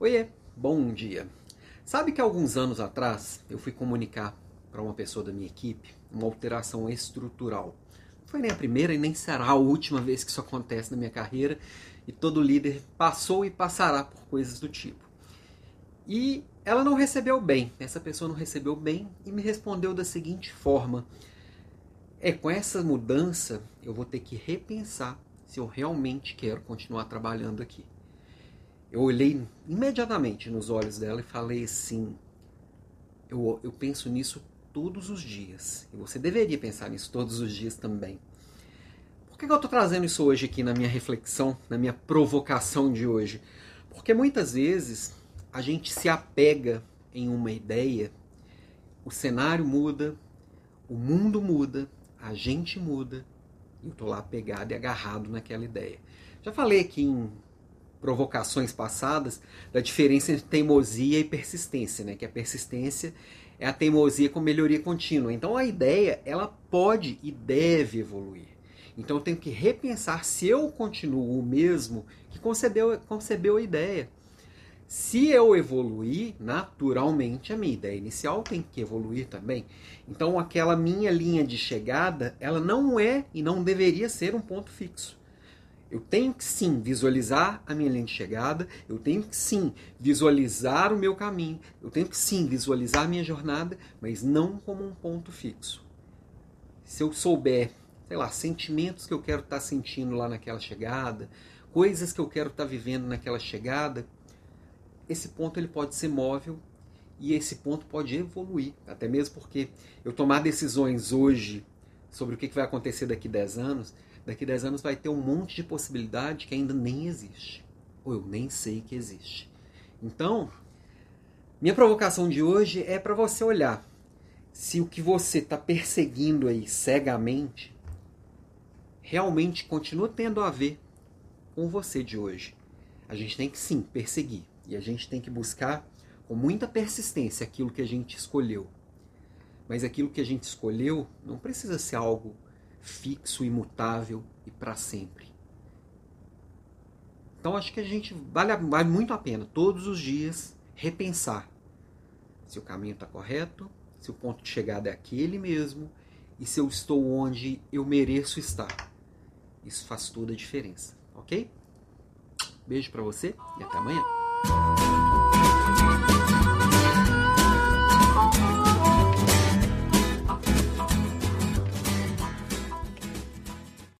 Oiê, bom dia. Sabe que alguns anos atrás eu fui comunicar para uma pessoa da minha equipe uma alteração estrutural. Não foi nem a primeira e nem será a última vez que isso acontece na minha carreira e todo líder passou e passará por coisas do tipo. E ela não recebeu bem, essa pessoa não recebeu bem e me respondeu da seguinte forma: É, com essa mudança eu vou ter que repensar se eu realmente quero continuar trabalhando aqui. Eu olhei imediatamente nos olhos dela e falei assim: eu, eu penso nisso todos os dias. E você deveria pensar nisso todos os dias também. Por que eu estou trazendo isso hoje aqui na minha reflexão, na minha provocação de hoje? Porque muitas vezes a gente se apega em uma ideia, o cenário muda, o mundo muda, a gente muda, e eu estou lá apegado e agarrado naquela ideia. Já falei aqui em provocações passadas da diferença entre teimosia e persistência, né? Que a persistência é a teimosia com melhoria contínua. Então a ideia, ela pode e deve evoluir. Então eu tenho que repensar se eu continuo o mesmo que concebeu, concebeu a ideia. Se eu evoluir, naturalmente a minha ideia inicial tem que evoluir também. Então aquela minha linha de chegada, ela não é e não deveria ser um ponto fixo. Eu tenho que sim visualizar a minha linha de chegada, eu tenho que sim visualizar o meu caminho, eu tenho que sim visualizar a minha jornada, mas não como um ponto fixo. Se eu souber, sei lá, sentimentos que eu quero estar sentindo lá naquela chegada, coisas que eu quero estar vivendo naquela chegada, esse ponto ele pode ser móvel e esse ponto pode evoluir, até mesmo porque eu tomar decisões hoje sobre o que vai acontecer daqui a 10 anos, daqui a 10 anos vai ter um monte de possibilidade que ainda nem existe. Ou eu nem sei que existe. Então, minha provocação de hoje é para você olhar se o que você está perseguindo aí cegamente realmente continua tendo a ver com você de hoje. A gente tem que sim perseguir e a gente tem que buscar com muita persistência aquilo que a gente escolheu. Mas aquilo que a gente escolheu não precisa ser algo fixo, imutável e para sempre. Então acho que a gente vale, vale muito a pena todos os dias repensar se o caminho está correto, se o ponto de chegada é aquele mesmo e se eu estou onde eu mereço estar. Isso faz toda a diferença, ok? Beijo para você e até amanhã.